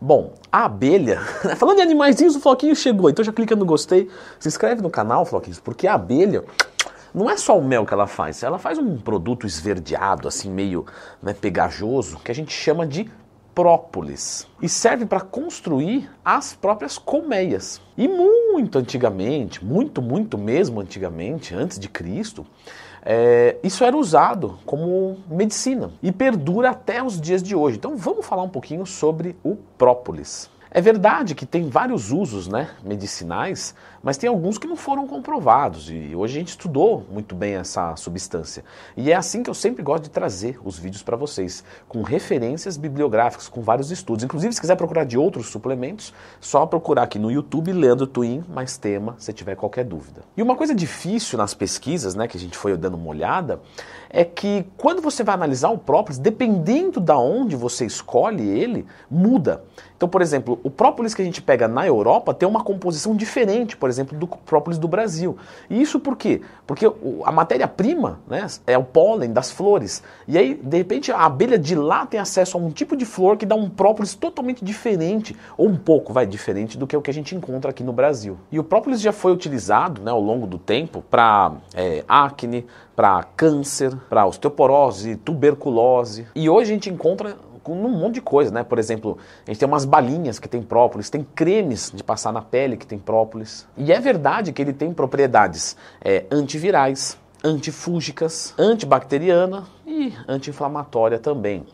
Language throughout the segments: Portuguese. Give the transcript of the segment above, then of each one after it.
Bom, a abelha, falando de animaizinhos, o Floquinho chegou, então já clica no gostei, se inscreve no canal, Floquinhos, porque a abelha não é só o mel que ela faz, ela faz um produto esverdeado, assim, meio né, pegajoso, que a gente chama de própolis e serve para construir as próprias colmeias. E muito antigamente, muito, muito mesmo antigamente, antes de Cristo, é, isso era usado como medicina e perdura até os dias de hoje. Então vamos falar um pouquinho sobre o própolis. É verdade que tem vários usos né, medicinais, mas tem alguns que não foram comprovados e hoje a gente estudou muito bem essa substância. E é assim que eu sempre gosto de trazer os vídeos para vocês, com referências bibliográficas, com vários estudos. Inclusive, se quiser procurar de outros suplementos, só procurar aqui no YouTube Leandro Twin, mais tema, se tiver qualquer dúvida. E uma coisa difícil nas pesquisas, né, que a gente foi dando uma olhada, é que quando você vai analisar o própolis, dependendo da onde você escolhe ele, muda. Então, por exemplo, o própolis que a gente pega na Europa tem uma composição diferente, por exemplo, do própolis do Brasil. E isso por quê? Porque a matéria-prima né, é o pólen das flores. E aí, de repente, a abelha de lá tem acesso a um tipo de flor que dá um própolis totalmente diferente, ou um pouco, vai, diferente do que o que a gente encontra aqui no Brasil. E o própolis já foi utilizado né, ao longo do tempo para é, acne, para câncer, para osteoporose, tuberculose. E hoje a gente encontra num monte de coisa, né? Por exemplo, a gente tem umas balinhas que tem própolis, tem cremes de passar na pele que tem própolis. E é verdade que ele tem propriedades é, antivirais, antifúngicas, antibacteriana e anti-inflamatória também.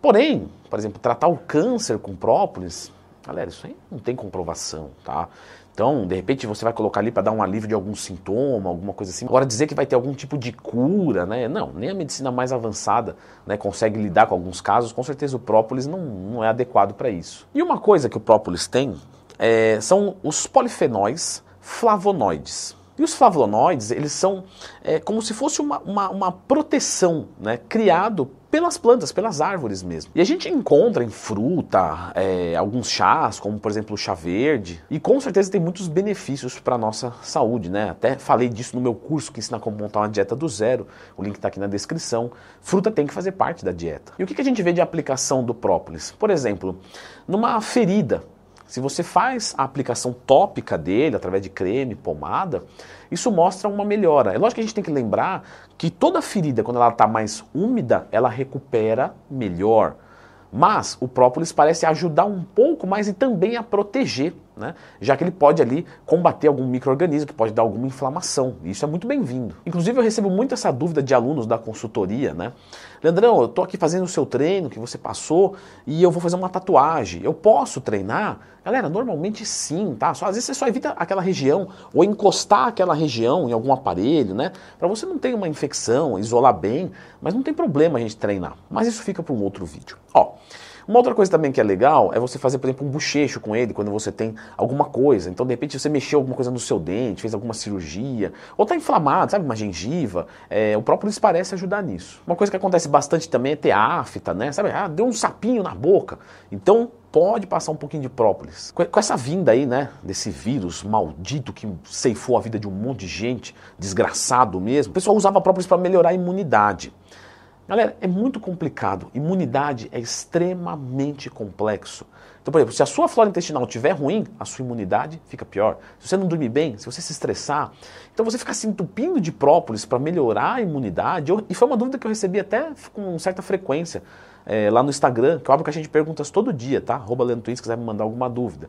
Porém, por exemplo, tratar o câncer com própolis, galera, isso aí não tem comprovação, tá? Então, de repente, você vai colocar ali para dar um alívio de algum sintoma, alguma coisa assim. Agora, dizer que vai ter algum tipo de cura, né? Não, nem a medicina mais avançada né, consegue lidar com alguns casos. Com certeza, o própolis não, não é adequado para isso. E uma coisa que o própolis tem é, são os polifenóis flavonoides. E os flavonoides, eles são é, como se fosse uma, uma, uma proteção né, criado pelas plantas, pelas árvores mesmo. E a gente encontra em fruta é, alguns chás, como por exemplo o chá verde, e com certeza tem muitos benefícios para nossa saúde, né? Até falei disso no meu curso que ensina como montar uma dieta do zero, o link está aqui na descrição. Fruta tem que fazer parte da dieta. E o que, que a gente vê de aplicação do própolis? Por exemplo, numa ferida, se você faz a aplicação tópica dele, através de creme, pomada, isso mostra uma melhora. É lógico que a gente tem que lembrar que toda ferida, quando ela está mais úmida, ela recupera melhor. Mas o própolis parece ajudar um pouco mais e também a proteger né? já que ele pode ali combater algum microorganismo que pode dar alguma inflamação. Isso é muito bem-vindo. Inclusive, eu recebo muito essa dúvida de alunos da consultoria, né? Leandrão, eu estou aqui fazendo o seu treino que você passou e eu vou fazer uma tatuagem. Eu posso treinar? Galera, normalmente sim, tá? Só, às vezes você só evita aquela região ou encostar aquela região em algum aparelho, né? Para você não ter uma infecção, isolar bem, mas não tem problema a gente treinar. Mas isso fica para um outro vídeo. Ó, uma outra coisa também que é legal é você fazer, por exemplo, um bochecho com ele quando você tem alguma coisa. Então, de repente, você mexeu alguma coisa no seu dente, fez alguma cirurgia, ou está inflamado, sabe, uma gengiva. É, o próprio parece ajudar nisso. Uma coisa que acontece bastante também é ter afta, né? Sabe, ah, deu um sapinho na boca. Então, pode passar um pouquinho de própolis. Com essa vinda aí, né, desse vírus maldito que ceifou a vida de um monte de gente, desgraçado mesmo, o pessoal usava própolis para melhorar a imunidade. Galera, é muito complicado. Imunidade é extremamente complexo. Então, por exemplo, se a sua flora intestinal estiver ruim, a sua imunidade fica pior. Se você não dormir bem, se você se estressar, então você ficar se entupindo de própolis para melhorar a imunidade. Eu, e foi uma dúvida que eu recebi até com certa frequência é, lá no Instagram, que eu abro caixinha de perguntas todo dia, tá? Arroba Leandro Twins, se quiser me mandar alguma dúvida.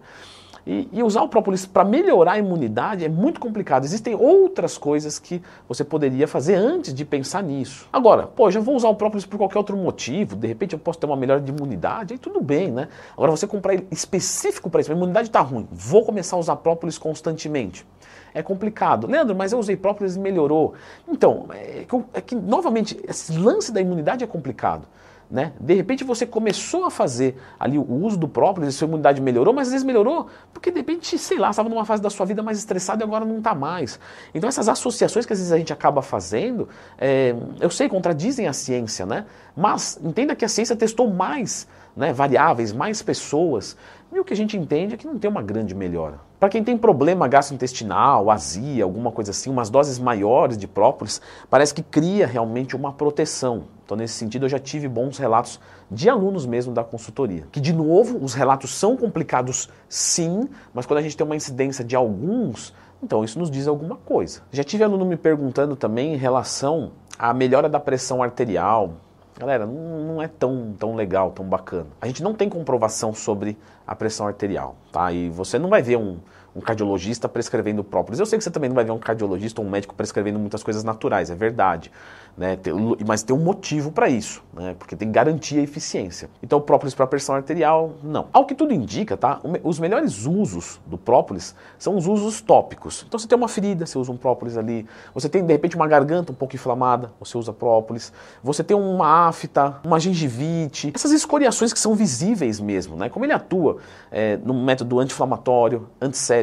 E, e usar o própolis para melhorar a imunidade é muito complicado. Existem outras coisas que você poderia fazer antes de pensar nisso. Agora, pô, já vou usar o própolis por qualquer outro motivo, de repente eu posso ter uma melhora de imunidade, aí tudo bem, né? Agora você comprar ele específico para isso, a imunidade está ruim, vou começar a usar própolis constantemente é complicado. Leandro, mas eu usei própolis e melhorou. Então, é que, é que, novamente, esse lance da imunidade é complicado. Né? De repente você começou a fazer ali o uso do próprio, a sua imunidade melhorou, mas às vezes melhorou porque de repente, sei lá, estava numa fase da sua vida mais estressada e agora não está mais. Então essas associações que às vezes a gente acaba fazendo, é, eu sei, contradizem a ciência, né? Mas entenda que a ciência testou mais né, variáveis, mais pessoas, e o que a gente entende é que não tem uma grande melhora. Para quem tem problema gastrointestinal, azia, alguma coisa assim, umas doses maiores de própolis, parece que cria realmente uma proteção. Então, nesse sentido, eu já tive bons relatos de alunos mesmo da consultoria. Que, de novo, os relatos são complicados sim, mas quando a gente tem uma incidência de alguns, então isso nos diz alguma coisa. Já tive aluno me perguntando também em relação à melhora da pressão arterial, Galera, não é tão, tão legal, tão bacana. A gente não tem comprovação sobre a pressão arterial, tá? E você não vai ver um, um cardiologista prescrevendo própolis. Eu sei que você também não vai ver um cardiologista ou um médico prescrevendo muitas coisas naturais, é verdade. Né? Mas tem um motivo para isso, né? porque tem garantia e eficiência. Então, própolis para pressão arterial, não. Ao que tudo indica, tá? os melhores usos do própolis são os usos tópicos. Então, você tem uma ferida, você usa um própolis ali. Você tem, de repente, uma garganta um pouco inflamada, você usa própolis. Você tem uma afta, uma gengivite, essas escoriações que são visíveis mesmo. Né? Como ele atua é, no método anti-inflamatório, antisséptico,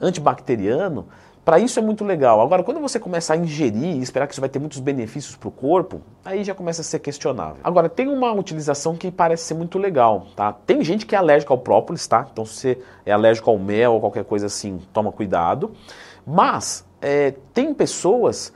antibacteriano, para isso é muito legal. Agora, quando você começa a ingerir e esperar que isso vai ter muitos benefícios para o corpo, aí já começa a ser questionável. Agora, tem uma utilização que parece ser muito legal, tá? Tem gente que é alérgica ao própolis, tá? Então, se você é alérgico ao mel ou qualquer coisa assim, toma cuidado. Mas, é, tem pessoas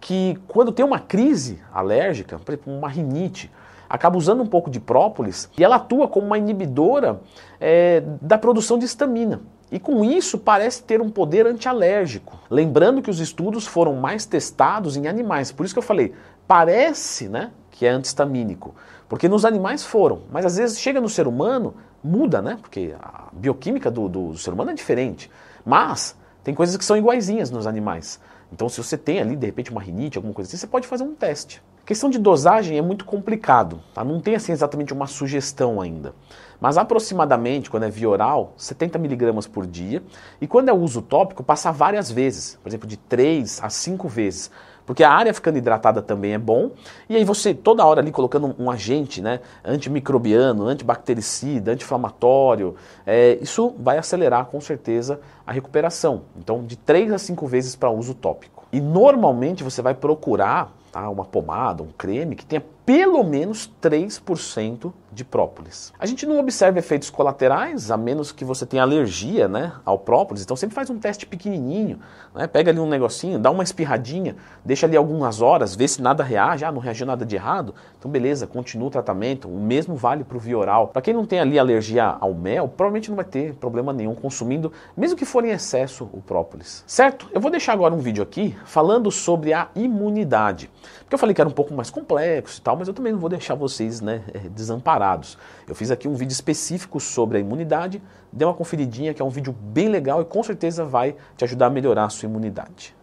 que, quando tem uma crise alérgica, por exemplo, uma rinite, acaba usando um pouco de própolis e ela atua como uma inibidora é, da produção de histamina. E com isso parece ter um poder antialérgico. Lembrando que os estudos foram mais testados em animais. Por isso que eu falei, parece né, que é antihistamínico. Porque nos animais foram, mas às vezes chega no ser humano, muda, né? Porque a bioquímica do, do, ser humano é diferente. Mas tem coisas que são iguaizinhas nos animais. Então, se você tem ali, de repente, uma rinite, alguma coisa assim, você pode fazer um teste. A questão de dosagem é muito complicado, tá? Não tem assim exatamente uma sugestão ainda. Mas aproximadamente, quando é via oral, 70 miligramas por dia. E quando é uso tópico, passa várias vezes, por exemplo, de 3 a 5 vezes. Porque a área ficando hidratada também é bom. E aí você toda hora ali colocando um, agente, né, antimicrobiano, antibactericida, anti-inflamatório, é, isso vai acelerar com certeza a recuperação. Então, de 3 a 5 vezes para uso tópico. E normalmente você vai procurar tá, uma pomada, um creme que tenha pelo menos 3% de própolis. A gente não observa efeitos colaterais, a menos que você tenha alergia né, ao própolis, então sempre faz um teste pequenininho, né, pega ali um negocinho, dá uma espirradinha, deixa ali algumas horas, vê se nada reage, ah, não reagiu nada de errado, então beleza, continua o tratamento, o mesmo vale para o via oral. Para quem não tem ali alergia ao mel, provavelmente não vai ter problema nenhum consumindo, mesmo que for em excesso o própolis. Certo? Eu vou deixar agora um vídeo aqui falando sobre a imunidade, porque eu falei que era um pouco mais complexo e tal, mas eu também não vou deixar vocês né, eh, desamparados. Eu fiz aqui um vídeo específico sobre a imunidade, dê uma conferidinha que é um vídeo bem legal e com certeza vai te ajudar a melhorar a sua imunidade.